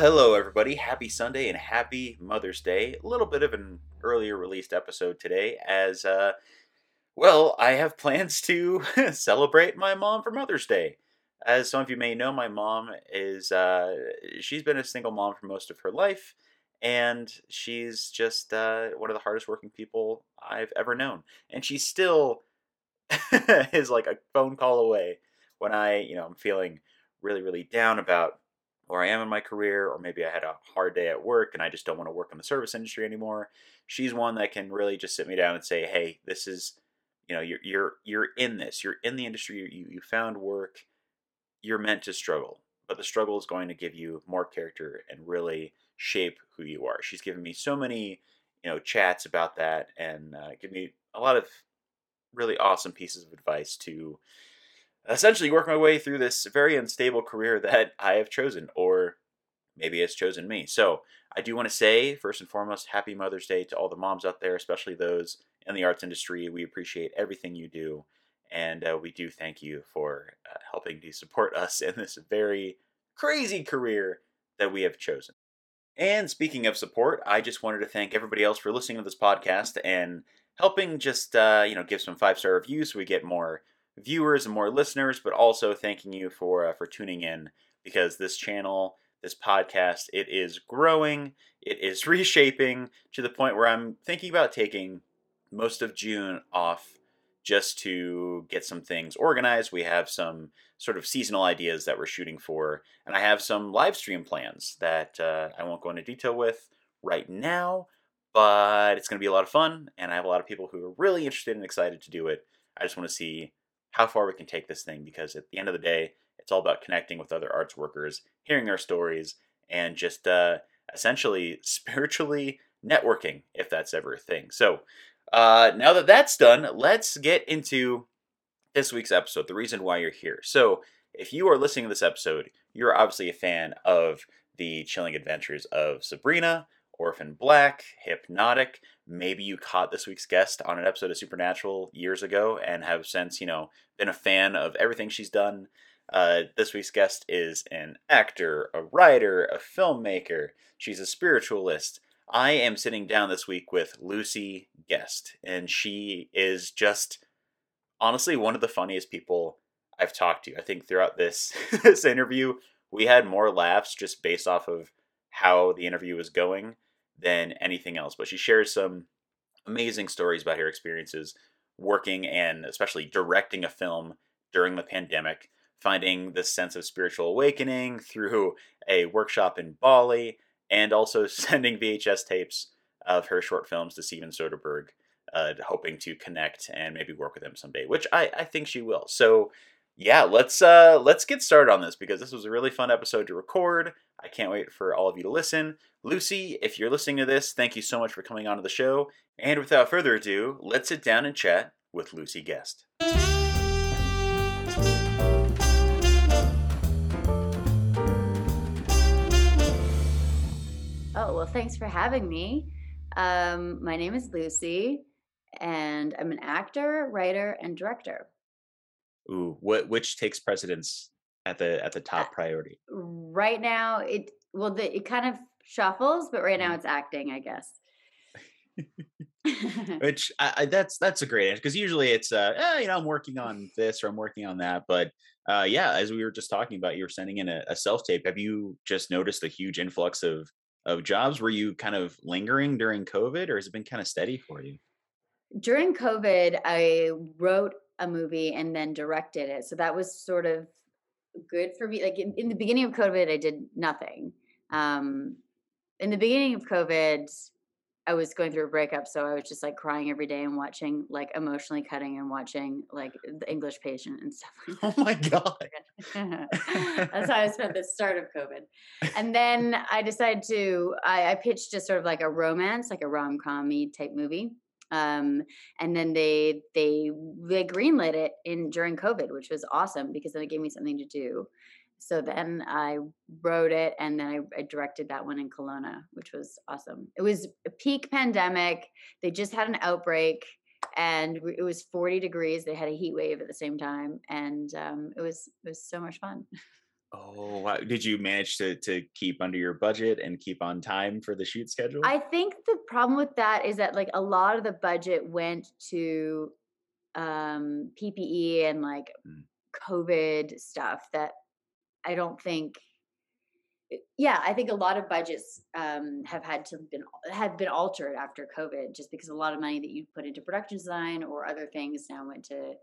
hello, everybody. Happy Sunday and happy Mother's Day. A little bit of an earlier released episode today, as, uh, well, I have plans to celebrate my mom for Mother's Day. As some of you may know, my mom is, uh, she's been a single mom for most of her life, and she's just uh, one of the hardest working people I've ever known. And she still is like a phone call away when I, you know, I'm feeling really, really down about where I am in my career, or maybe I had a hard day at work and I just don't want to work in the service industry anymore. She's one that can really just sit me down and say, "Hey, this is, you know, you're you're you're in this. You're in the industry. You you found work. You're meant to struggle, but the struggle is going to give you more character and really shape who you are." She's given me so many, you know, chats about that and uh, give me a lot of really awesome pieces of advice to essentially work my way through this very unstable career that I have chosen, or maybe has chosen me. So I do want to say, first and foremost, happy Mother's Day to all the moms out there, especially those in the arts industry. We appreciate everything you do, and uh, we do thank you for uh, helping to support us in this very crazy career that we have chosen. And speaking of support, I just wanted to thank everybody else for listening to this podcast and helping just uh, you know give some five star reviews so we get more viewers and more listeners, but also thanking you for uh, for tuning in because this channel, this podcast, it is growing, it is reshaping to the point where I'm thinking about taking most of June off just to get some things organized. We have some sort of seasonal ideas that we're shooting for, and I have some live stream plans that uh, I won't go into detail with right now, but it's going to be a lot of fun, and I have a lot of people who are really interested and excited to do it. I just want to see how far we can take this thing because at the end of the day, it's all about connecting with other arts workers, hearing their stories, and just uh, essentially spiritually networking, if that's ever a thing. So, uh, now that that's done, let's get into this week's episode, the reason why you're here. So, if you are listening to this episode, you're obviously a fan of the chilling adventures of Sabrina, Orphan Black, Hypnotic. Maybe you caught this week's guest on an episode of Supernatural years ago and have since, you know, been a fan of everything she's done. Uh, this week's guest is an actor, a writer, a filmmaker. She's a spiritualist. I am sitting down this week with Lucie Guest, and she is just honestly one of the funniest people I've talked to. I think throughout this this interview, we had more laughs just based off of how the interview was going than anything else. But she shares some amazing stories about her experiences working and especially directing a film during the pandemic, finding this sense of spiritual awakening through a workshop in Bali, and also sending VHS tapes of her short films to Steven Soderbergh, uh, hoping to connect and maybe work with him someday, which I, I think she will. So yeah, let's uh, let's get started on this because this was a really fun episode to record. I can't wait for all of you to listen. Lucie, if you're listening to this, thank you so much for coming onto the show. And without further ado, let's sit down and chat with Lucie Guest. Oh, well, thanks for having me. Um, my name is Lucie, and I'm an actor, writer, and director. Ooh, what which takes precedence at the at the top priority? right now, it well, the, it kind of shuffles, but right now Mhm. it's acting, I guess. Which I, I, that's that's a great answer because usually it's uh eh, you know I'm working on this or I'm working on that, but uh yeah, as we were just talking about, you were sending in a, a self tape. Have you just noticed a huge influx of of jobs? Were you kind of lingering during COVID, or has it been kind of steady for you? During COVID, I wrote a movie and then directed it. So that was sort of good for me. Like in, in the beginning of COVID, I did nothing. Um, in the beginning of COVID, I was going through a breakup, so I was just like crying every day and watching like emotionally cutting and watching like the English patient and stuff like Oh my god! That's how I spent the start of COVID. And then I decided to I, I pitched just sort of like a romance, like a rom com type movie. Um, and then they they they greenlit it in during COVID, which was awesome because then it gave me something to do. So then I wrote it and then I, I directed that one in Kelowna, which was awesome. It was peak pandemic. They just had an outbreak and it was 40 degrees. They had a heat wave at the same time. And um, it was it was so much fun. Oh, wow. Did you manage to to keep under your budget and keep on time for the shoot schedule? I think the problem with that is that like a lot of the budget went to um PPE and like Mm. COVID stuff that I don't think yeah, I think a lot of budgets um, have had to been have been altered after COVID, just because a lot of money that you put into production design or other things now went to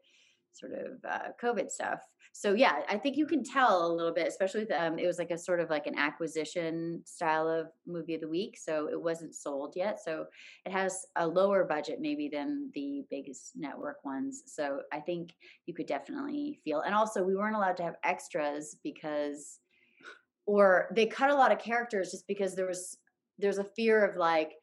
sort of uh, COVID stuff. So yeah, I think you can tell a little bit, especially with um, it was like a sort of like an acquisition style of movie of the week, so it wasn't sold yet. So it has a lower budget maybe than the biggest network ones. So I think you could definitely feel, and also we weren't allowed to have extras because or they cut a lot of characters just because there was there's a fear of like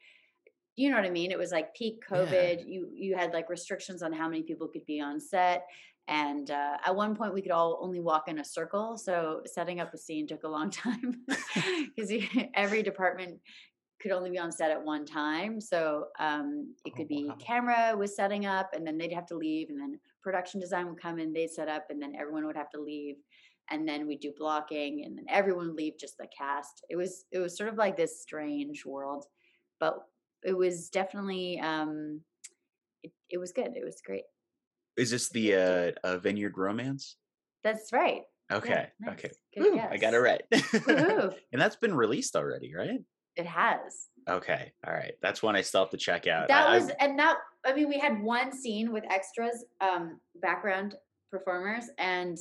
you know what I mean? It was like peak Yeah. COVID. You you had like restrictions on how many people could be on set, and uh, at one point we could all only walk in a circle. So setting up a scene took a long time because every department could only be on set at one time. So um, it Oh, could be wow. camera was setting up, and then they'd have to leave, and then production design would come in, they'd set up, and then everyone would have to leave and then we'd do blocking and then everyone would leave just the cast it was it was sort of like this strange world but it was definitely um it, it was good it was great Is this the uh, uh Vineyard Romance? that's right Yeah, Okay. nice. Okay. guess. I got it right. And that's been released already, right? it has Okay. All right. That's one I still have to check out. that I- I- was and that i mean we had one scene with extras um background performers and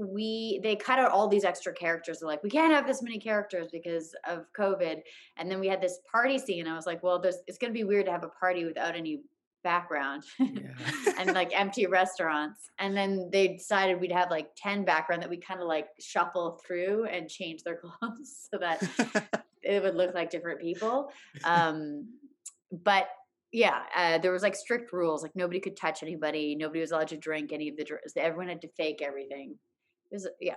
we they cut out all these extra characters They're like we can't have this many characters because of covid and then we had this party scene i was like well there's it's going to be weird to have a party without any background Yeah. and like empty restaurants and then they decided we'd have like 10 background that we kind of like shuffle through and change their clothes so that it would look like different people. Um, but yeah, uh, there was like strict rules. Like nobody could touch anybody. Nobody was allowed to drink any of the drinks. Everyone had to fake everything. It yeah,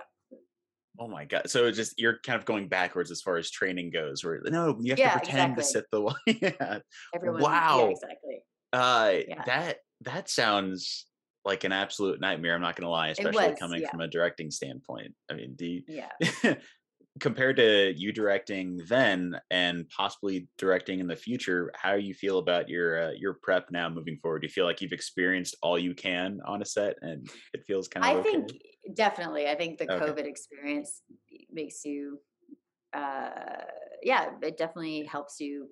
Oh my god! So it's just you're kind of going backwards as far as training goes. Where no, you have Yeah, to pretend exactly. to sit the one. yeah. everyone. Wow. Yeah, exactly. Uh, Yeah. that that sounds like an absolute nightmare. I'm not going to lie, especially was, coming yeah. from a directing standpoint. I mean, do you, Yeah. compared to you directing then and possibly directing in the future, how you feel about your uh, your prep now moving forward? Do you feel like you've experienced all you can on a set and it feels kind of I okay? think definitely. I think the Okay. COVID experience makes you, uh, yeah, it definitely helps you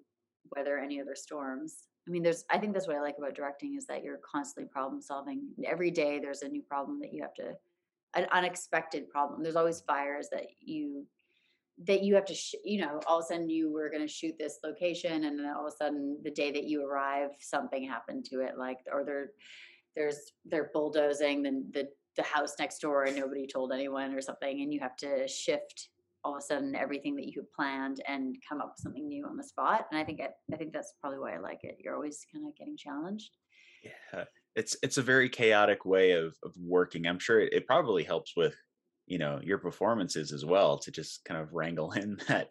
weather any other storms. I mean, there's, I think that's what I like about directing is that you're constantly problem solving. Every day there's a new problem that you have to, an unexpected problem. There's always fires that you, that you have to, sh- you know, all of a sudden you were going to shoot this location and then all of a sudden the day that you arrive, something happened to it. Like, or there, there's, they're bulldozing the, the, the house next door and nobody told anyone or something. And you have to shift all of a sudden everything that you planned and come up with something new on the spot. And I think, I, I think that's probably why I like it. You're always kind of getting challenged. Yeah, it's it's a very chaotic way of of working. I'm sure it, it probably helps with you know your performances as well to just kind of wrangle in that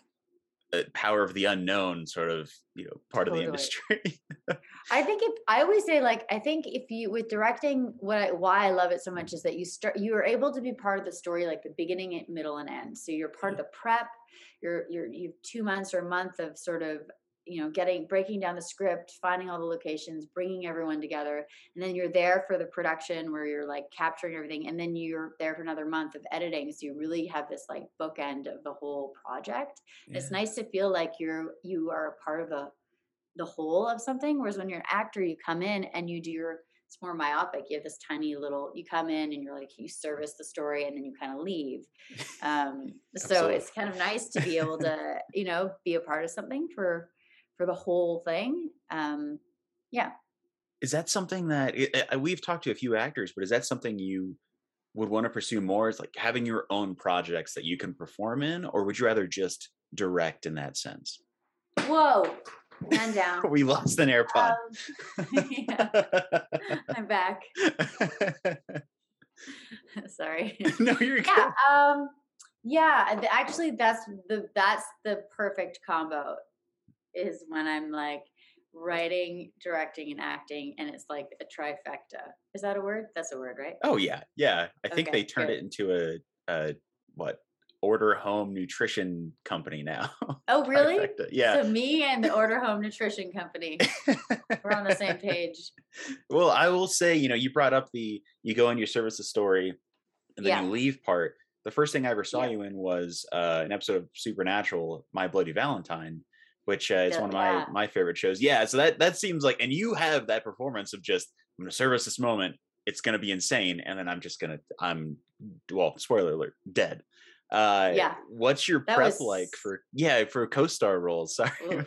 uh, power of the unknown sort of you know part of the industry. I think if I always say like I think if you with directing what I, why I love it so much is that you start you are able to be part of the story like the beginning, middle, and end. So you're part of the prep. You're you're you have two months or a month of sort of you know getting breaking down the script, finding all the locations, bringing everyone together, and then you're there for the production where you're like capturing everything, and then you're there for another month of editing. So you really have this like bookend of the whole project. It's nice to feel like you're you are a part of the the whole of something. Whereas when you're an actor, you come in and you do your it's more myopic. You have this tiny little you come in and you're like you service the story and then you kind of leave. Um, so it's kind of nice to be able to you know be a part of something for for the whole thing. Um, yeah. Is that something that i- i- we've talked to a few actors, but is that something you would want to pursue more? Is like having your own projects that you can perform in, or would you rather just direct in that sense? Whoa. Man down. we lost an AirPod. Um, yeah, I'm back. Sorry. no, you're good. yeah um yeah actually that's the that's the perfect combo is when i'm like writing directing and acting and it's like a trifecta is that a word that's a word right Oh yeah, yeah. I think Okay, they turned good. it into a, a what order home nutrition company now. Oh, really? Trifecta. Yeah. So me and the Order Home Nutrition Company, we're on the same page. well, I will say, you know, you brought up the you go in your service the story and then Yeah. you leave part. The first thing I ever saw Yeah. you in was uh, an episode of Supernatural, My Bloody Valentine, which uh, is Yeah, one of my yeah. my favorite shows. Yeah, so that that seems like, and you have that performance of just I'm going to service this moment. It's going to be insane, and then I'm just going to I'm well, spoiler alert, dead. Uh, Yeah. What's your That prep was- like for yeah for co-star roles? Sorry.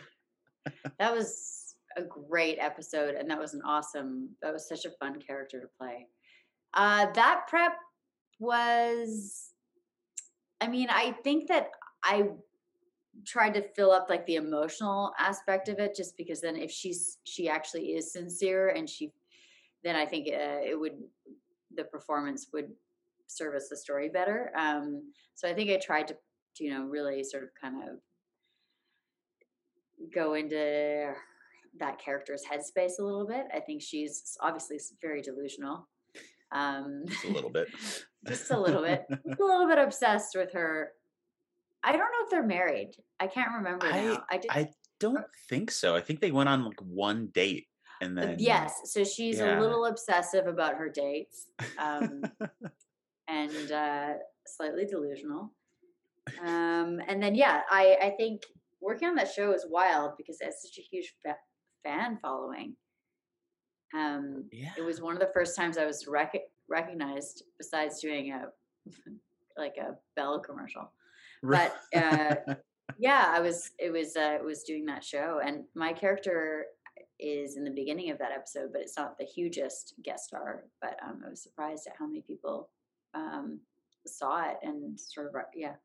That was a great episode, and that was an awesome. That was such a fun character to play. Uh, that prep was, I mean, I think that I tried to fill up like the emotional aspect of it, just because then if she's she actually is sincere and she, then I think uh, it would the performance would service the story better. Um, so I think I tried to, to, you know, really sort of kind of go into that character's headspace a little bit. I think she's obviously very delusional. Um, Just a little bit. just a little bit, a little bit obsessed with her. I don't know if they're married. I can't remember I- now. I. I don't think so. I think they went on like one date and uh, then yes, so she's yeah. a little obsessive about her dates, um, and uh, slightly delusional. Um, and then yeah, I I think working on that show is wild because it has such a huge fa- fan following. Um, yeah. it was one of the first times I was rec- recognized besides doing a like a Bell commercial. But uh, yeah, I was it was uh, it was doing that show, and my character is in the beginning of that episode, but it's not the hugest guest star. But um, I was surprised at how many people um, saw it and sort of yeah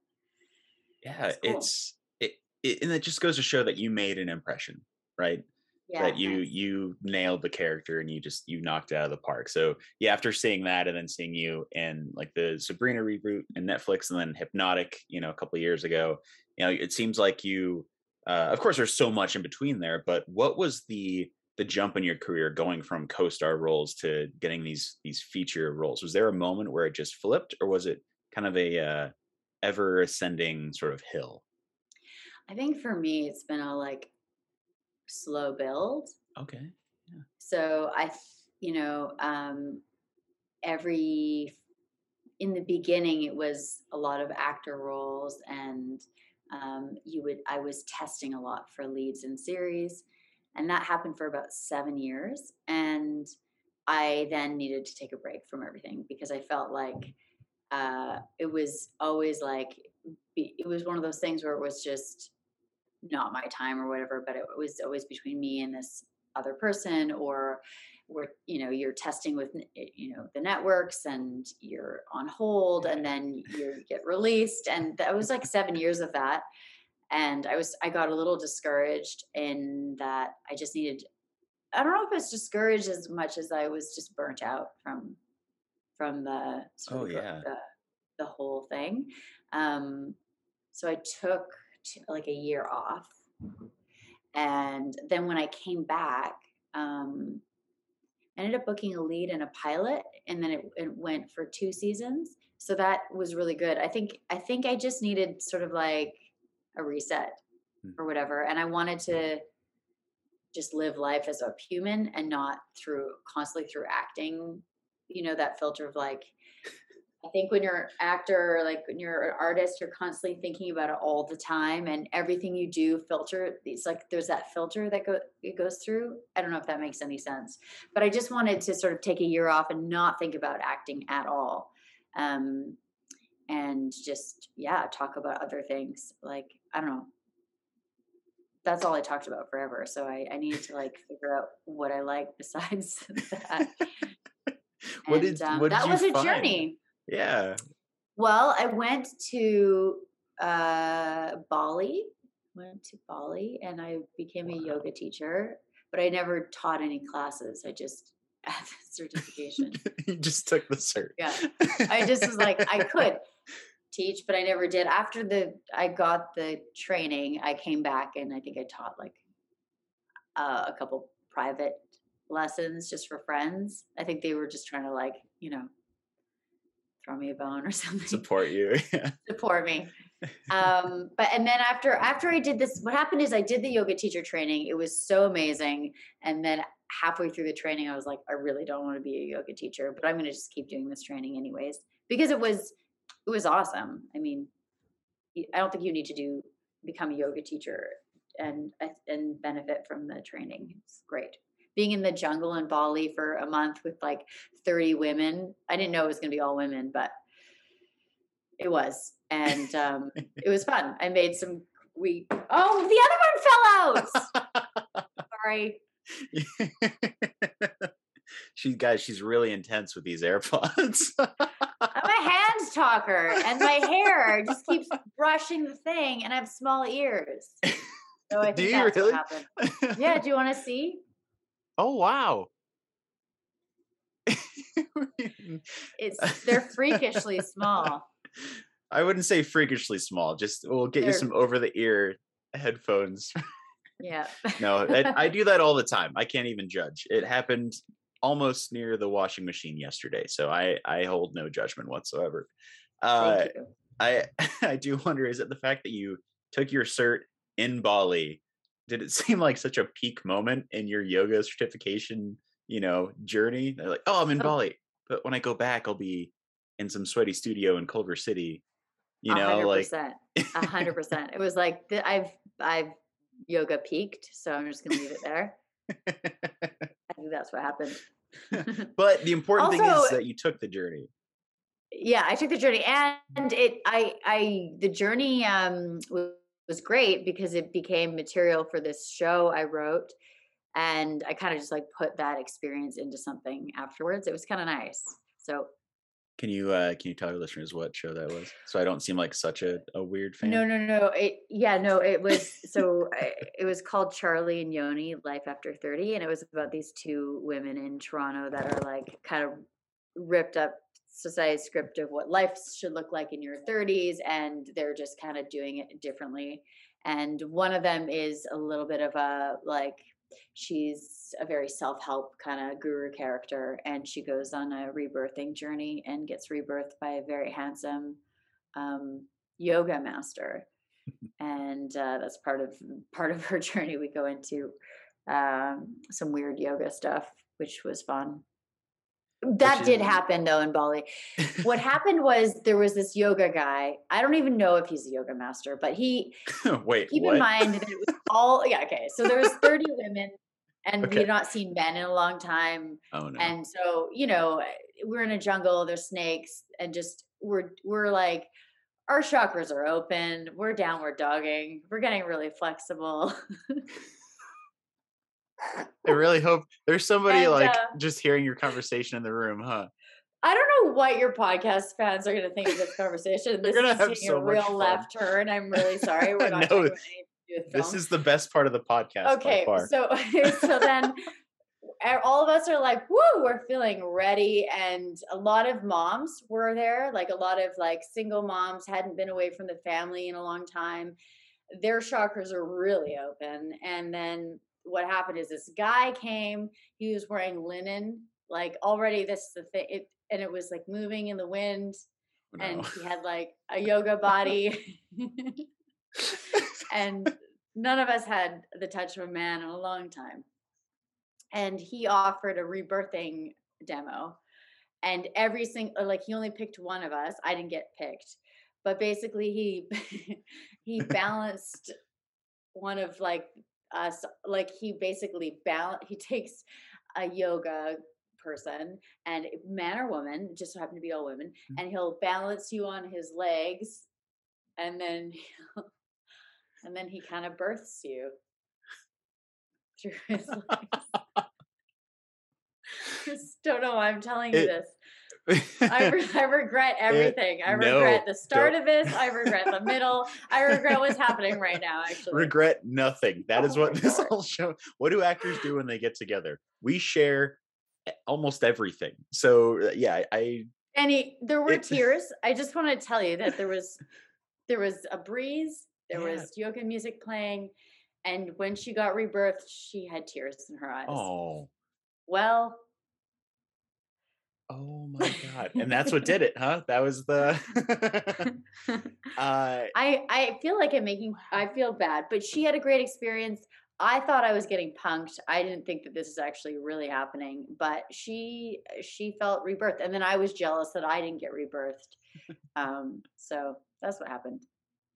yeah, it's cool. it's it, it and it just goes to show that you made an impression, right? Yeah that you you nailed the character and you just you knocked it out of the park. So yeah, after seeing that and then seeing you in like the Sabrina reboot and Netflix and then Hypnotic, you know, a couple of years ago, you know, it seems like you. Uh, of course, there's so much in between there, but what was the the jump in your career going from co-star roles to getting these these feature roles? Was there a moment where it just flipped, or was it kind of a uh, ever ascending sort of hill? I think for me it's been a like slow build. Okay. so i you know um every in the beginning it was a lot of actor roles and um you would i was testing a lot for leads in series and that happened for about seven years and i then needed to take a break from everything because i felt like uh it was always like it was one of those things where it was just not my time or whatever but it was always between me and this other person or where you know you're testing with eh, you know the networks and you're on hold and then you get released. And that was like seven years of that. And i was i got a little discouraged in that i just needed i don't know if it's discouraged as much as i was just burnt out from from the sort Oh, of yeah. the, the whole thing. Um so i took t- like a year off and then when I came back, um, I ended up booking a lead in a pilot, and then it, it went for two seasons. So that was really good. I think I think I just needed sort of like a reset Hmm. or whatever, and I wanted to just live life as a human and not through constantly through acting. You know that filter of like. I think when you're an actor, like when you're an artist, you're constantly thinking about it all the time, and everything you do filter. It's like there's that filter that go it goes through. I don't know if that makes any sense, but I just wanted to sort of take a year off and not think about acting at all, um, and just yeah, talk about other things. Like I don't know. That's all I talked about forever. So I, I needed to like figure out what I like besides that. What And, did um, what that was a find? journey. Yeah. Well, I went to uh, Bali, went to Bali, and I became a yoga teacher. But I never taught any classes. I just had the certification. you just took the cert. Yeah. I just was like, I could teach, but I never did. After the I got the training, I came back and I think I taught like uh, a couple private lessons just for friends. I think they were just trying to like, you know, throw me a bone or something. Support you. Yeah. Support me. Um, but and then after after I did this, what happened is I did the yoga teacher training. It was so amazing. And then halfway through the training, I was like, I really don't want to be a yoga teacher, but I'm gonna just keep doing this training anyways. Because it was it was awesome. I mean, I don't think you need to do become a yoga teacher and and benefit from the training. It's great. Being in the jungle in Bali for a month with like 30 women. I didn't know it was going to be all women, but it was, and um, it was fun. I made some. We oh, the other one fell out. Sorry. she guys, she's really intense with these AirPods. I'm a hand talker, and my hair just keeps brushing the thing, and I have small ears. So I do you that's really? Yeah, do you want to see? Oh wow. It's they're freakishly small. I wouldn't say freakishly small. Just we'll get you They're- some over the ear headphones. Yeah. no, I, I do that all the time. I can't even judge. It happened almost near the washing machine yesterday, so I I hold no judgment whatsoever. Uh, you. I I do wonder is it the fact that you took your cert in Bali? Did it seem like such a peak moment in your yoga certification, you know, journey? They're like, "Oh, I'm in Oh. Bali, but when I go back, I'll be in some sweaty studio in Culver City." You know, hundred like percent. A hundred percent. It was like I've I've yoga peaked, so I'm just gonna leave it there. I think that's what happened. but the important thing is that you took the journey. yeah, I took the journey, and it I I the journey um was, great because it became material for this show I wrote, and I kind of just like put that experience into something afterwards. It was kind of nice. So Can you uh can you tell our listeners what show that was? So I don't seem like such a, a weird fan. No, no, no. It yeah, no. It was so. I- it was called Charlie and Yoni: Life After Thirty, and it was about these two women in Toronto that are like kind of ripped up society's script of what life should look like in your thirties, and they're just kind of doing it differently. And one of them is a little bit of a like she's a very self-help kind of guru character and she goes on a rebirthing journey and gets rebirthed by a very handsome um, yoga master and uh, that's part of part of her journey we go into um, some weird yoga stuff which was fun that did happen though in bali what happened was there was this yoga guy i don't even know if he's a yoga master but he Wait, keep what? in mind that it was all yeah okay so there was 30 women and we had not seen men in a long time oh no. and so you know eh, we're in a jungle there's snakes and just we're we're like our chakras are open we're downward dogging we're getting really flexible I really hope there's somebody And, like uh, just hearing your conversation in the room, huh? i don't know what your podcast fans are going to think of this conversation. This is have taking so a real fun. left turn. I'm really sorry. We're not No, about to do This is the best part of the podcast okay so so then all of us are like woo we're feeling ready and a lot of moms were there like a lot of like single moms hadn't been away from the family in a long time. Their chakras are really open and then what happened is this guy came he was wearing linen like already this is the thing it, and it was like moving in the wind Oh, and he had like a yoga body and none of us had the touch of a man in a long time. And he offered a rebirthing demo, and every single uh, like he only picked one of us. I didn't get picked, but basically he he balanced one of like us. Like he basically balance. He takes a yoga person and man or woman just so happen to be all women mm-hmm. and he'll balance you on his legs and then and then he kind of births you through his legs. Just don't know why I'm telling you this. I, re- I regret everything. I no, regret the start don't. of this. I regret the middle. I regret what's happening right now. Actually, Regret nothing. That is Oh what this God. whole show. What do actors do when they get together? We share e- almost everything. So uh, yeah, I Any, there were It- tears. I just want to tell you that there was there was a breeze. There Yeah. was yoga music playing, and when she got rebirthed, she had tears in her eyes. oh Well, Oh my god! And that's what did it, huh? That was the. uh, I I feel like I'm making I feel bad, but she had a great experience. I thought I was getting punked. I didn't think that this is actually really happening, but she she felt rebirth, and then I was jealous that I didn't get rebirthed. Um, so that's what happened.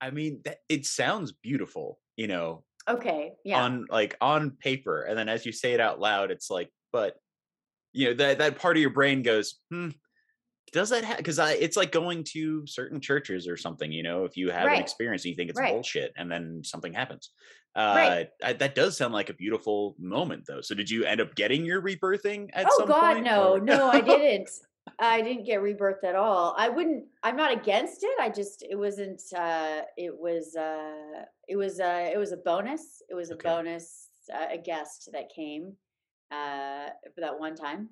I mean, that, it sounds beautiful, you know, Okay, yeah, on like on paper, and then as you say it out loud, it's like, but you know that that part of your brain goes, hmm, does that have because I it's like going to certain churches or something. You know, if you have an experience and you think it's right, bullshit, and then something happens. right. Uh, I, that does sound like a beautiful moment, though. So, did you end up getting your rebirthing at Oh some God, point, no, or? no, I didn't. I didn't get rebirthed at all. I wouldn't. I'm not against it. I just it wasn't. uh It was. uh It was. uh It was a bonus. It was a okay, bonus. Uh, a guest that came uh for that one time.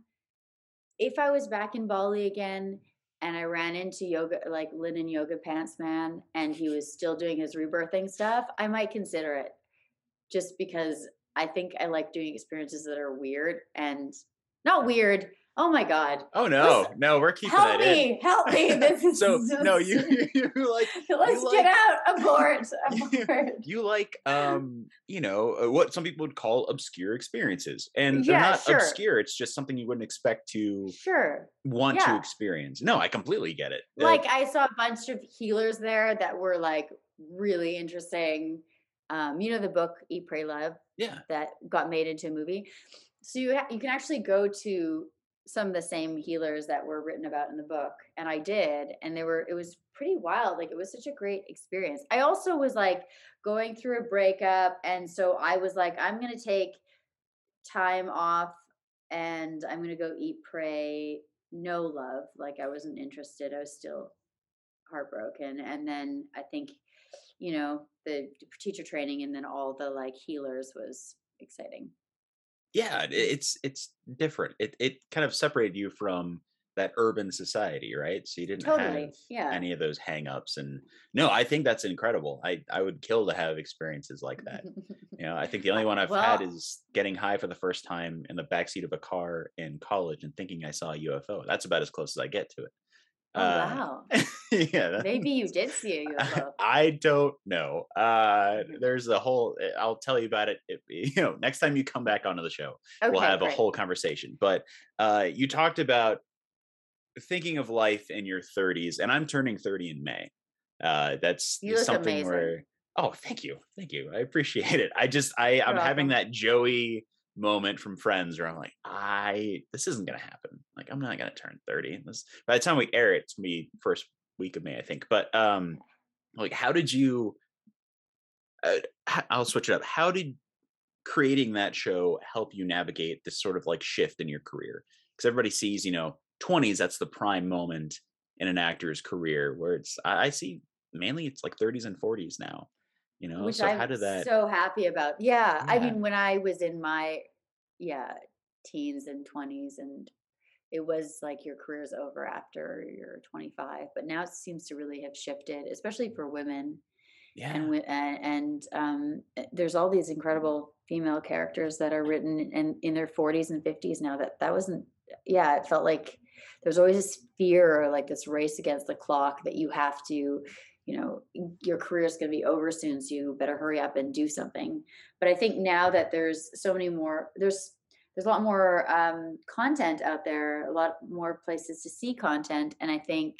If I was back in Bali again and I ran into yoga like linen yoga pants man and he was still doing his rebirthing stuff, I might consider it just because I think I like doing experiences that are weird and not weird. Oh my god. Oh no, no, we're keeping help that in. me, help me. This is so no, you you like let's you get like out. Abort. you, Abort. you like um you know uh, what some people would call obscure experiences, and they're Yeah, not sure. obscure. It's just something you wouldn't expect to Sure. want to experience. No, I completely get it. Uh, Like I saw a bunch of healers there that were like really interesting. Um, you know the book Eat, Pray, Love yeah, that got made into a movie. So you ha- you can actually go to some of the same healers that were written about in the book, and I did, and they were it was pretty wild. Like it was such a great experience. I also was like going through a breakup, and so I was like, I'm gonna take time off, and I'm gonna go eat, pray, no love. Like I wasn't interested. I was still heartbroken, and then I think you know the teacher training and then all the like healers was exciting yeah, it's it's different. It it kind of separated you from that urban society, right? So you didn't have yeah any of those hangups. And no, I think that's incredible. I I would kill to have experiences like that. You know, I think the only uh, one I've had is getting high for the first time in the backseat of a car in college and thinking I saw a UFO. That's about as close as I get to it. Oh Uh, wow yeah, maybe you did see a ufo I don't know. Uh, there's a whole. eh, I'll tell you about it. If, you know, next time you come back onto the show, we'll okay have a whole conversation. But uh, you talked about thinking of life in your 30s, and I'm turning 30 in May. Uh, that's something amazing where. Oh, thank you, thank you. I appreciate it. I just I you're I'm having that Joey moment from Friends where I'm like, I this isn't gonna happen. Like I'm not gonna turn 30. This by the time we air it, it's gonna be first week of May, I think. But um, like, how did you? Uh, I'll switch it up. How did creating that show help you navigate this sort of like shift in your career? Because everybody sees, you know, 20s, that's the prime moment in an actor's career where it's, I, I see mainly it's like 30s and 40s now, you know? which So i'm did that, so happy about yeah i mean when i was in my yeah teens and 20s and it was like your career's over after you're 25 but now it seems to really have shifted especially for women yeah, and and, um, uh, there's all these incredible female characters that are written in in their 40s and 50s now that that wasn't yeah it felt like there's always this fear or like this race against the clock that you have to you know your career is going to be over soon so you better hurry up and do something but i think now that there's so many more there's there's a lot more um, content out there a lot more places to see content and i think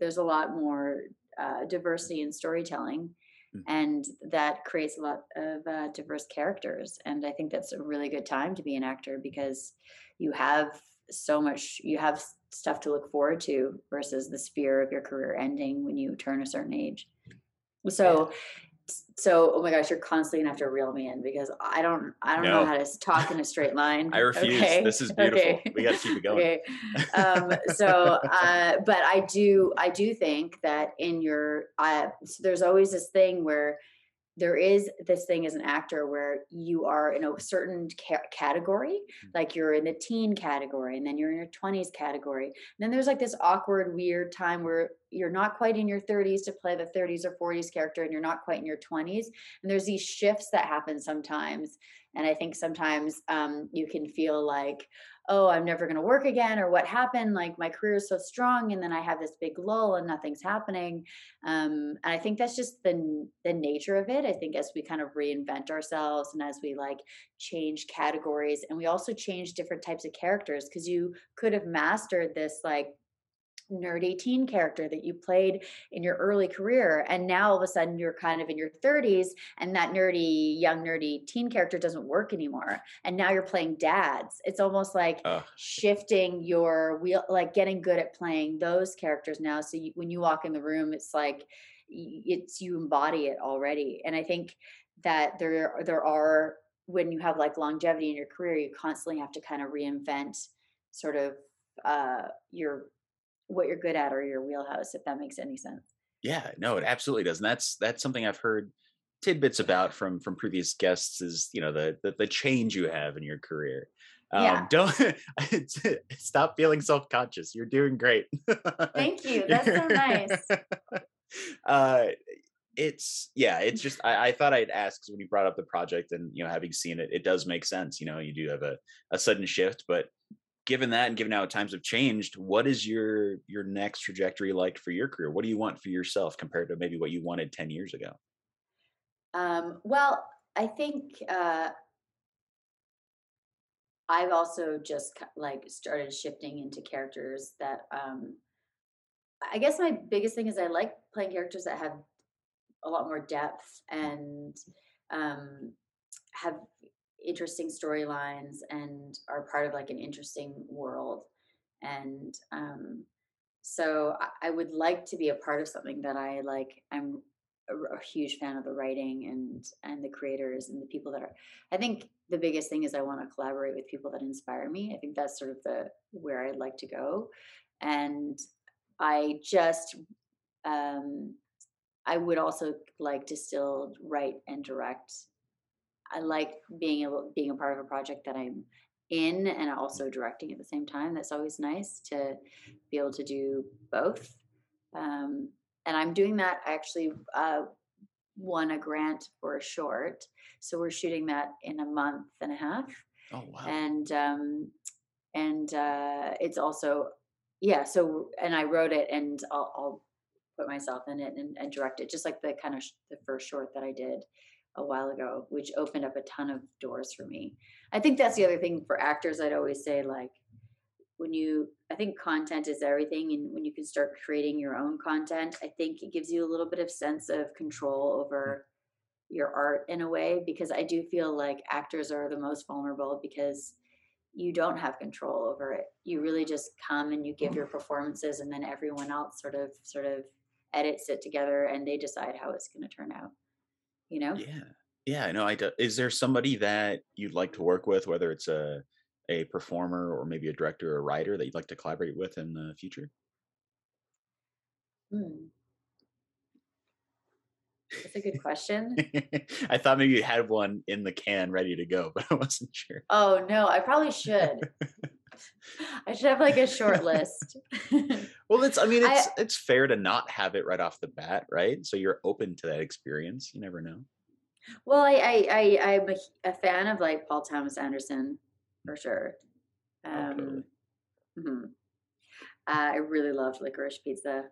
there's a lot more uh, diversity in storytelling Mm. and that creates a lot of uh, diverse characters and i think that's a really good time to be an actor because you have so much you have stuff to look forward to versus the fear of your career ending when you turn a certain age. Yeah, so so oh my gosh you're constantly gonna have to reel me in because i don't i don't know how to talk in a straight line. I refuse. okay. This is beautiful. okay. We got to keep it going. okay. Um so uh but i do i do think that in your uh so there's always this thing where there is this thing as an actor where you are in a certain ca- category Mm. like you're in the teen category and then you're in your 20s category and then there's like this awkward weird time where you're not quite in your 30s to play the 30s or 40s character and you're not quite in your 20s and there's these shifts that happen sometimes and i think sometimes um, you can feel like oh i'm never going to work again or what happened? Like my career is so strong and then i have this big lull and nothing's happening. Um, and i think that's just the the nature of it i think as we kind of reinvent ourselves and as we like change categories and we also change different types of characters because you could have mastered this like nerdy teen character that you played in your early career and now all of a sudden you're kind of in your 30s and that nerdy young nerdy teen character doesn't work anymore and now you're playing dads. It's almost like shifting your wheel like getting good at playing those characters now so you, when you walk in the room it's like it's you embody it already and i think that there there are when you have like longevity in your career you constantly have to kind of reinvent sort of uh your what you're good at or your wheelhouse, if that makes any sense. Yeah, no, it absolutely does. And that's that's something I've heard tidbits about from from previous guests is you know the the, the change you have in your career. Um, yeah. Don't stop feeling self conscious. You're doing great. Thank you. That's so nice. uh, it's yeah. It's just I, I thought I'd ask when you brought up the project and you know having seen it, it does make sense. You know, you do have a a sudden shift, but given that and given how times have changed what is your your next trajectory like for your career? What do you want for yourself compared to maybe what you wanted 10 years ago? Um, well i think uh, i've also just like started shifting into characters that um, i guess my biggest thing is i like playing characters that have a lot more depth and um, have interesting storylines and are part of like an interesting world. And um so I, would like to be a part of something that i like i'm a, a, huge fan of the writing and and the creators and the people that are i think the biggest thing is i want to collaborate with people that inspire me. I think that's sort of the where i'd like to go. And i just um i would also like to still write and direct I like being able being a part of a project that I'm in and also directing at the same time. That's always nice to be able to do both. Um, and I'm doing that. I actually uh, won a grant for a short, so we're shooting that in a month and a half. Oh wow! And um, and uh, it's also yeah. So and I wrote it, and I'll, I'll put myself in it and, and direct it, just like the kind of sh- the first short that I did a while ago, which opened up a ton of doors for me. I think that's the other thing for actors. I'd always say, like, when you, I think content is everything. And when you can start creating your own content, I think it gives you a little bit of sense of control mm. over your art in a way, because I do feel like actors are the most vulnerable because you don't have control over it. You really just come and you give your mm. performances and then everyone else sort of, sort of edits it together and they decide how it's going to turn out you know yeah yeah i know i do. is there somebody that you'd like to work with whether it's a a performer or maybe a director or a writer that you'd like to collaborate with in the future hmm. That's a good question. I thought maybe you had one in the can ready to go, but I wasn't sure. Oh no, I probably should. I should have like a short list. well, it's I mean it's I, it's fair to not have it right off the bat, right? So you're open to that experience. You never know. Well, I I, I I'm a, a fan of like Paul Thomas Anderson for sure. Um, oh, totally. mm-hmm. uh, I really loved Licorice Pizza.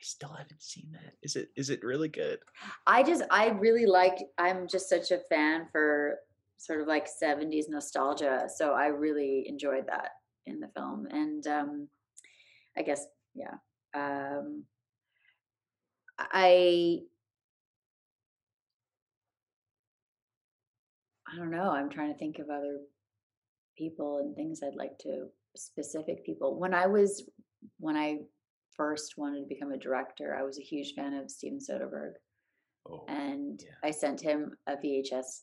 I still haven't seen that. Is it is it really good? I just I really like I'm just such a fan for sort of like 70s nostalgia. So I really enjoyed that in the film. And um, I guess, yeah. Um, I I don't know. I'm trying to think of other people and things I'd like to specific people. When I was when I first wanted to become a director, I was a huge fan of Steven Soderbergh. Oh, and yeah. I sent him a VHS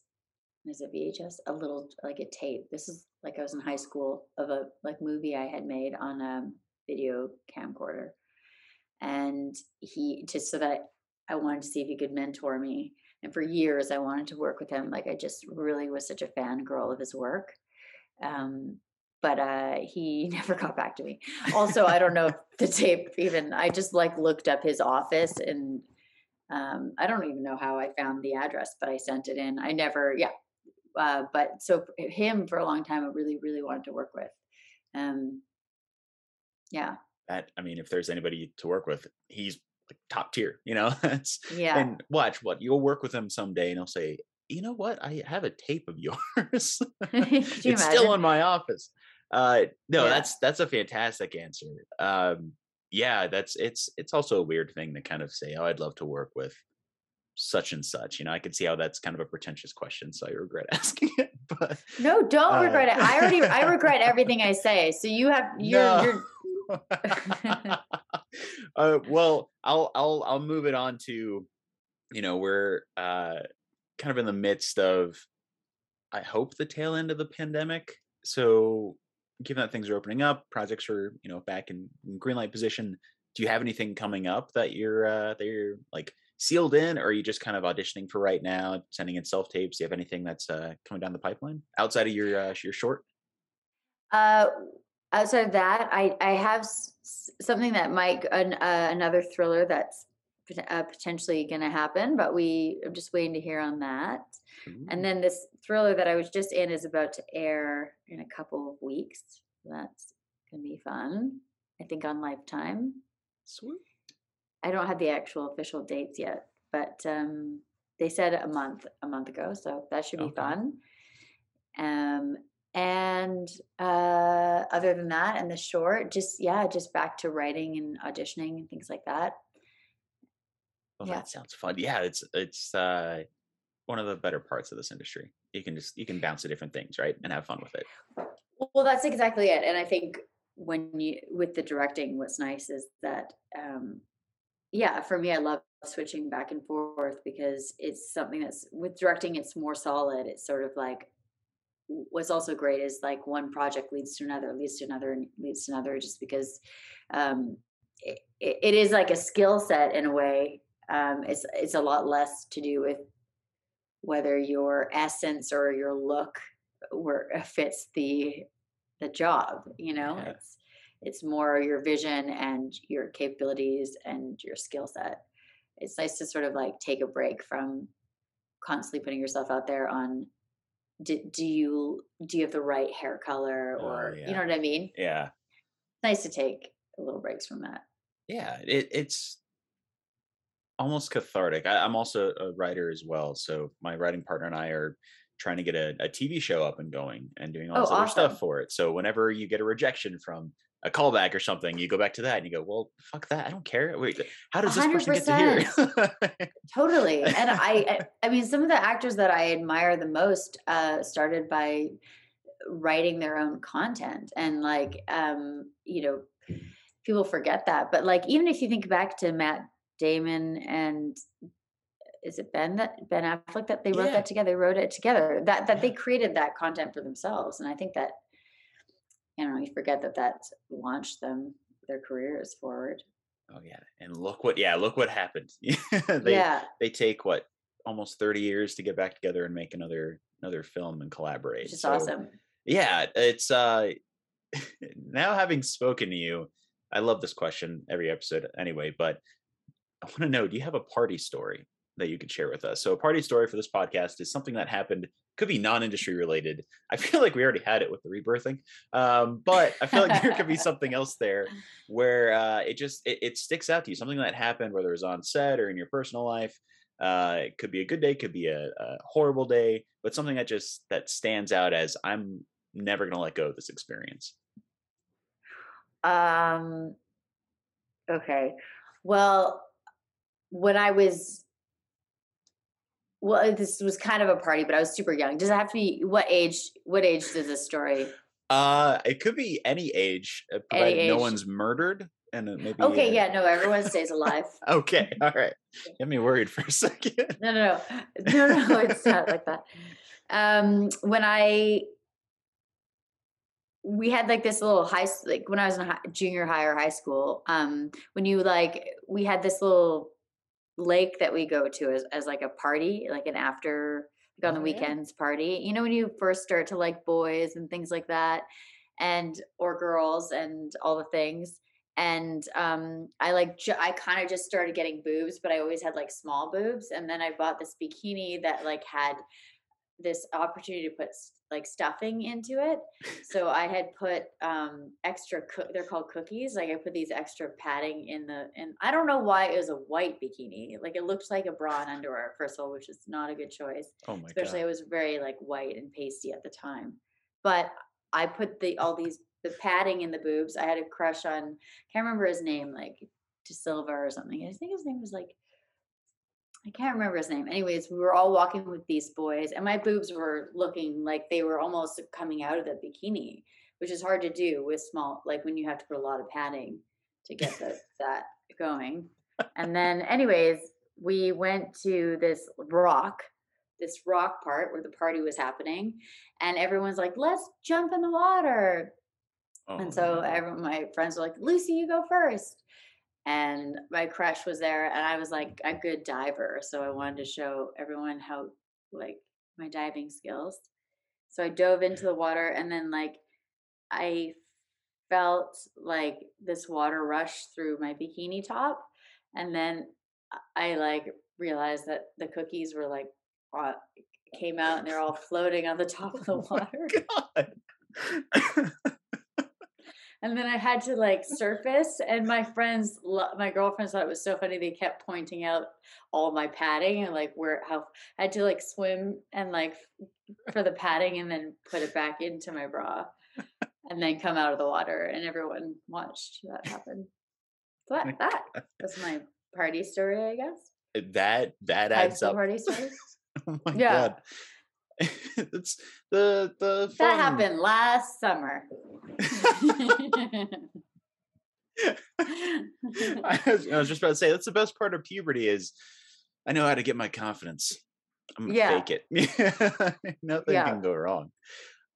is it VHS? A little like a tape. This is like I was in high school of a like movie I had made on a video camcorder, and he just so that I wanted to see if he could mentor me. And for years, I wanted to work with him. Like I just really was such a fangirl of his work. Um, but uh, he never got back to me. Also, I don't know if the tape even. I just like looked up his office and um, I don't even know how I found the address, but I sent it in. I never, yeah. Uh, but so him for a long time, I really, really wanted to work with. Um, yeah. That I mean, if there's anybody to work with, he's like top tier. You know, yeah. And watch what you'll work with him someday, and he'll say, "You know what? I have a tape of yours. it's imagine? still in my office." Uh, no, Yeah. that's that's a fantastic answer. Um, yeah, that's it's it's also a weird thing to kind of say, "Oh, I'd love to work with." Such and such you know i can see how that's kind of a pretentious question so i regret asking it but No, don't Uh, regret it. I already, I regret everything I say. So you have, you're, No. you're uh, well, I'll I'll I'll move it on to, you know, we're uh, kind of in the midst of, I hope the tail end of the pandemic. So, given that things are opening up, projects are you know back in, in green light position. Do you have anything coming up that you're uh, that you're like sealed in, or are you just kind of auditioning for right now, sending in self tapes? Do you have anything that's uh, coming down the pipeline outside of your uh, your short? Uh, outside of that, I I have s- something that might an, uh, another thriller that's pot- uh, potentially going to happen, but we I'm just waiting to hear on that. And then this thriller that I was just in is about to air in a couple of weeks. So That's gonna be fun. I think on Lifetime. Sweet. I don't have the actual official dates yet, but um, they said a month a month ago, so that should be Okay. fun. Um, and uh, other than that, and the short, just yeah, just back to writing and auditioning and things like that. Well, Yeah. that sounds fun. Yeah, it's it's uh, one of the better parts of this industry. You can just you can bounce to different things, right, and have fun with it. Well, that's exactly it. And I think when you with the directing, what's nice is that um yeah, for me I love switching back and forth because it's something that's with directing it's more solid. It's sort of like what's also great is like one project leads to another, leads to another, and leads to another just because um it, it is like a skill set in a way. Um it's it's a lot less to do with whether your essence or your look where fits the the job you know Yeah. it's it's more your vision and your capabilities and your skill set it's nice to sort of like take a break from constantly putting yourself out there on do, do you do you have the right hair color Oh, or you yeah. know what i mean Yeah, it's nice to take a little breaks from that yeah. It, it's almost cathartic. I, I'm also a writer as well, so my writing partner and I are trying to get a, a TV show up and going and doing all Oh, this other awesome. stuff for it. So whenever you get a rejection from a callback or something, you go back to that and you go, "Well, fuck that. I don't care. Wait, how does this person get to hear?" totally and I, I i mean some of the actors that i admire the most uh started by writing their own content and like um you know people forget that but like even if you think back to matt damon and is it ben that ben affleck that they wrote Yeah. that together they wrote it together that that they created that content for themselves and i think that you know you forget that that launched them their careers forward oh yeah, and look what yeah, look what happened. they yeah they take what almost 30 years to get back together and make another another film and collaborate. which is So, awesome Yeah, it's uh now having spoken to you, I love this question every episode anyway, but I want to know, do you have a party story that you could share with us? So a party story for this podcast is something that happened could be non-industry related. I feel like we already had it with the rebirthing. Um, but I feel like there could be something else there where uh, it just it, it sticks out to you something that happened whether it was on set or in your personal life uh, it could be a good day could be a, a horrible day but something that just that stands out as i'm never going to let go of this experience Um. Okay. Well, when I was, well, this was kind of a party, but I was super young. Does it have to be what age? What age does this story? uh it could be any age uh, Any provided no age. one's murdered and maybe Okay. uh, Yeah. No, everyone stays alive. okay all right get me worried for a second No, no, no, no, no. It's not like that. Um, when I we had like this little high like when I was in high, junior high or high school. Um, when you like we had this little lake that we go to as, as like a party, like an after like on the Oh, yeah. weekends party. You know when you first start to like boys and things like that. and or girls and all the things and um i like ju- i kind of just started getting boobs but i always had like small boobs and then i bought this bikini that like had this opportunity to put like stuffing into it so i had put um extra co- they're called cookies like i put these extra padding in the and i don't know why it was a white bikini like it looked like a bra and underwear first of all which is not a good choice Oh my especially god. it was very like white and pasty at the time but i put the all these the padding in the boobs i had a crush on can't remember his name like de silva or something i think his name was like I can't remember his name. Anyways, we were all walking with these boys, and my boobs were looking like they were almost coming out of the bikini, which is hard to do with small, like when you have to put a lot of padding to get the, that going. And then, anyways, we went to this rock, this rock part where the party was happening, and everyone's like, "Let's jump in the water." Oh, and so everyone, my friends were like, Lucie, you go first. And my crush was there, and I was like a good diver. So I wanted to show everyone how, like, my diving skills. So I dove into the water, and then, like, I felt like this water rush through my bikini top. And then I, like, realized that the cookies were like, came out and they're all floating on the top of the Oh water. God. And then I had to like surface, and my friends, my girlfriends thought it was so funny. They kept pointing out all my padding and like where how I had to like swim and like for the padding, and then put it back into my bra, and then come out of the water, and everyone watched that happen. So that that was my party story, I guess. that that adds up. party story. Oh my Yeah. god. it's the the That fun- happened last summer. I was, I was just about to say that's the best part of puberty is I know how to get my confidence. I'm gonna Yeah. fake it. Nothing Yeah. can go wrong.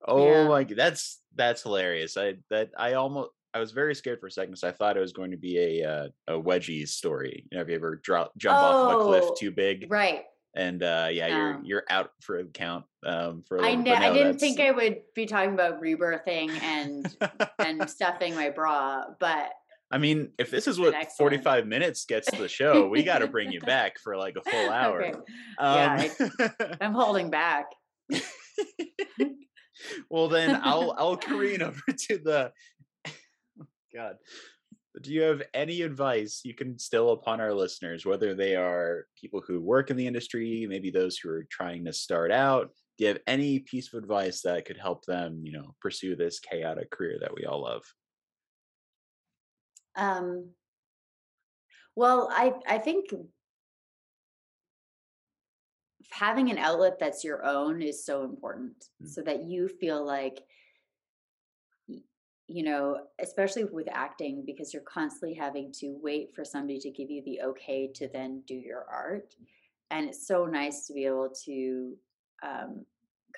Oh Yeah. my god, that's that's hilarious. I that I almost I was very scared for a second because I thought it was going to be a uh, a wedgies story. You know, have you ever drop jump off of a cliff Oh, too big right. And uh yeah, you're you're out for a count um for a I ne- but I didn't think I would be talking about rebirthing and and stuffing my bra, but I mean, if this is what excellent. 45 minutes gets the show, we got to bring you back for like a full hour. okay, Yeah, Um, I'm holding back. well, then I'll I'll careen over to the. God, do you have any advice you can still upon our listeners, whether they are people who work in the industry, maybe those who are trying to start out? Do you have any piece of advice that could help them, you know, pursue this chaotic career that we all love? Um, well, I I think having an outlet that's your own is so important, Mm. so that you feel like you know, especially with acting, because you're constantly having to wait for somebody to give you the okay to then do your art. And it's so nice to be able to um,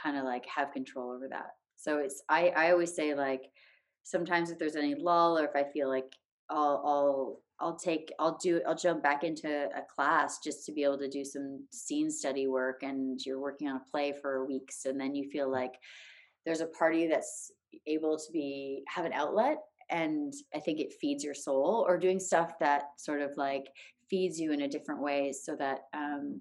kind of like have control over that. So it's, I, I always say, like, sometimes if there's any lull or if I feel like I'll, I'll, I'll take, I'll do, I'll jump back into a class just to be able to do some scene study work. And you're working on a play for weeks, and then you feel like there's a party that's able to be have an outlet and i think it feeds your soul or doing stuff that sort of like feeds you in a different way so that um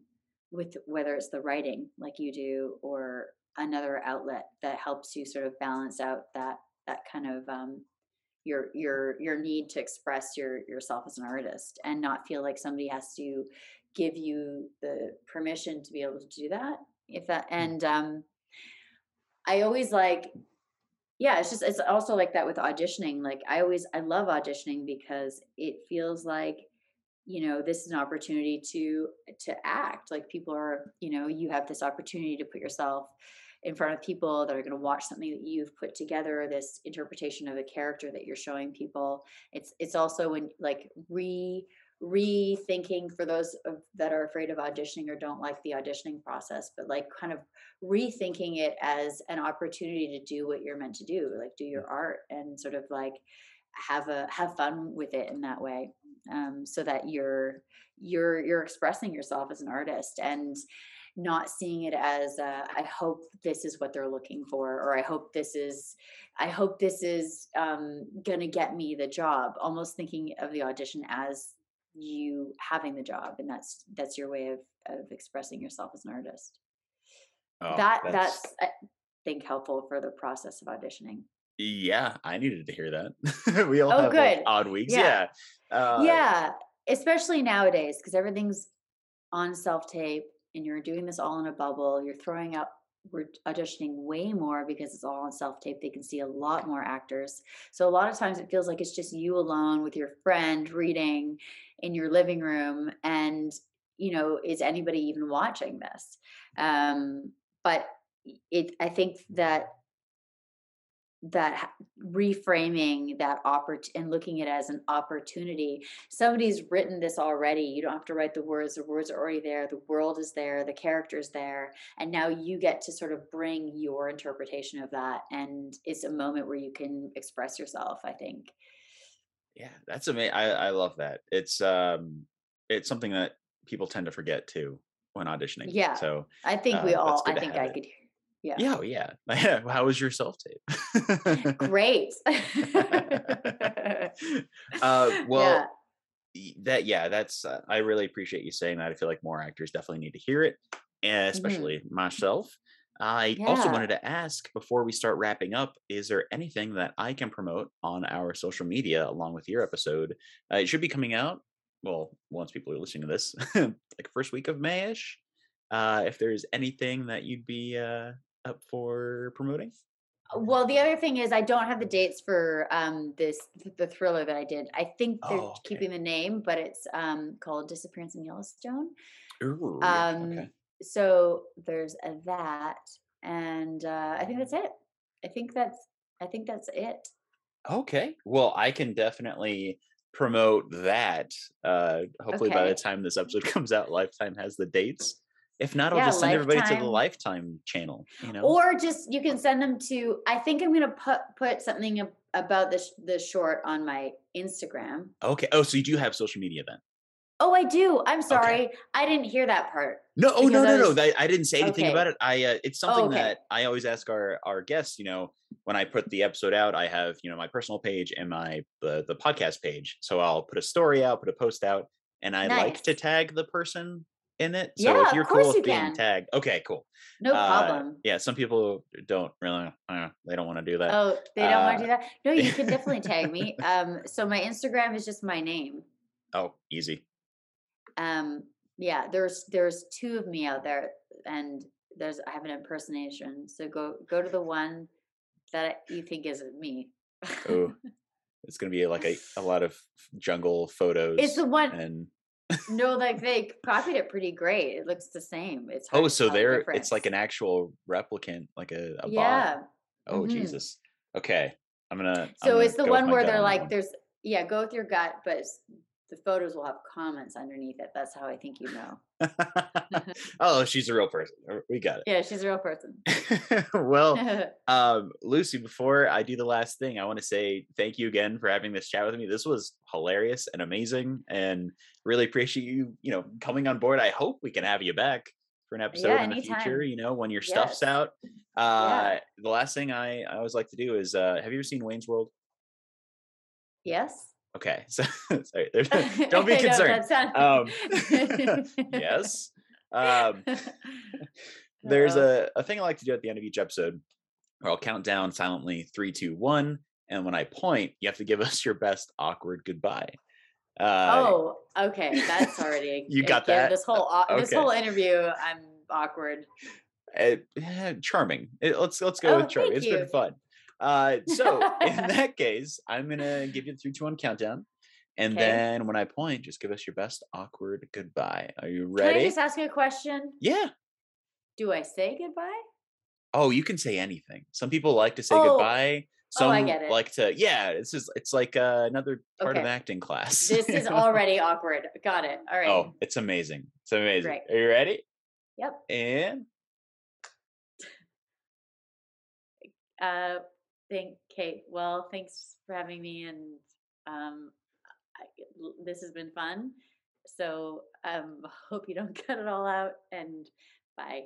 with whether it's the writing like you do or another outlet that helps you sort of balance out that that kind of um your your your need to express your yourself as an artist and not feel like somebody has to give you the permission to be able to do that if that and um I always like yeah, it's just it's also like that with auditioning. Like I always I love auditioning because it feels like you know this is an opportunity to to act like people are you know you have this opportunity to put yourself in front of people that are going to watch something that you've put together this interpretation of a character that you're showing people it's it's also when like re rethinking for those of, that are afraid of auditioning or don't like the auditioning process but like kind of rethinking it as an opportunity to do what you're meant to do like do your art and sort of like have a have fun with it in that way um, so that you're you're you're expressing yourself as an artist and not seeing it as uh, I hope this is what they're looking for, or I hope this is, I hope this is um, gonna get me the job. Almost thinking of the audition as you having the job, and that's that's your way of of expressing yourself as an artist. Oh, that that's that's I think helpful for the process of auditioning. yeah. I needed to hear that. we all Oh, have like good. odd weeks. Yeah. Yeah. Uh, yeah, especially nowadays because everything's on self tape and you're doing this all in a bubble. You're throwing up, we're auditioning way more because it's all on self tape. They can see a lot more actors. So a lot of times it feels like it's just you alone with your friend reading in your living room. And, you know, is anybody even watching this? Um, but it, I think that that reframing that opport and looking at it as an opportunity somebody's written this already you don't have to write the words the words are already there the world is there the characters there and now you get to sort of bring your interpretation of that and it's a moment where you can express yourself i think Yeah. That's amazing. I, I love that. It's um it's something that people tend to forget too when auditioning. Yeah. So i think we Uh, all i think i it. could yeah, yeah, oh, yeah. How was your self tape? great uh, well, yeah that yeah, that's uh, I really appreciate you saying that. I feel like more actors definitely need to hear it, and especially myself. I also Mm-hmm. Wanted to ask before we start wrapping up: Is there anything that I can promote on our social media along with your episode? Uh, it should be coming out. Well, once people are listening to this, like first week of Mayish. Uh, if there's anything that you'd be uh, up for promoting, Well, the other thing is I don't have the dates for um this the thriller that I did. I think they're Oh, okay. keeping the name, but it's um called Disappearance in Yellowstone. Ooh, Um okay. so there's a, that and uh I think that's it. I think that's I think that's it. Okay. Well, I can definitely promote that. Uh hopefully by the time this episode comes out, Lifetime has the dates. If not, I'll Yeah, just send everybody to the Lifetime. Lifetime channel, you know. Or just you can send them to I think I'm going to put put something about this the short on my Instagram. okay. Oh, so you do have social media then? Oh, I do. I'm sorry. I didn't hear that part. No, oh no, no, no. was- I, I didn't say anything Okay. about it. I uh, it's something okay. that I always ask our our guests. You know, when I put the episode out, I have you know my personal page and my the the podcast page. So I'll put a story out, put a post out, and I like to tag the person in it. So Yeah, if of you're course cool you with being can. tagged, okay, cool. No Uh, problem. yeah, some people don't really. Uh, they don't want to do that. Oh, they don't want uh, to do that? No, you can definitely tag me. Um, so my Instagram is just my name. Oh, easy. Um, yeah, there's there's two of me out there, and there's I have an impersonation. So go go to the one that you think is me. Oh, it's gonna be like a, a lot of jungle photos. it's the one. and No, like they copied it pretty great. It looks the same. It's hard oh, so tell the there it's like an actual replicant, like a, a bot. yeah. Oh mhm. Jesus. Okay, I'm gonna. I'm So gonna it's the one where they're on like, there's yeah, go with your gut, but the photos will have comments underneath it. That's how I think you know. oh, she's a real person. Uh, We got it. Yeah, she's a real person. well, um, Lucie, before I do the last thing, I want to say thank you again for having this chat with me. This was hilarious and amazing, and really appreciate you, you know, coming on board. I hope we can have you back for an episode Yeah, in the future. You know, when your stuff's out. Uh, The last thing I, I always like to do is, uh, have you ever seen Wayne's World? yes. Okay, so sorry, there's, don't be concerned. Um, yes. Um, there's a, a thing I like to do at the end of each episode where I'll count down silently three, two, one. And when I point, you have to give us your best awkward goodbye. Uh, oh, okay. That's already You got that? This whole au- this whole interview, I'm awkward. eh, charming. Eh, let's let's go Oh, with charming. It's been fun. Uh, so in that case, I'm gonna give you the three, two, one countdown, and Okay. then when I point, just give us your best awkward goodbye. Are you ready? Can I just ask you a question? Yeah. Do I say goodbye? Oh, you can say anything. Some people like to say Oh. goodbye. Some Oh, I get it. like to, yeah. It's just, it's like uh, another part of acting class. This is already awkward. Got it. All right. Oh, it's amazing. It's amazing. Great. Are you ready? Yep. And Uh, thank Kate. Well, thanks for having me, and um, I, this has been fun. So um, hope you don't cut it all out, and Bye.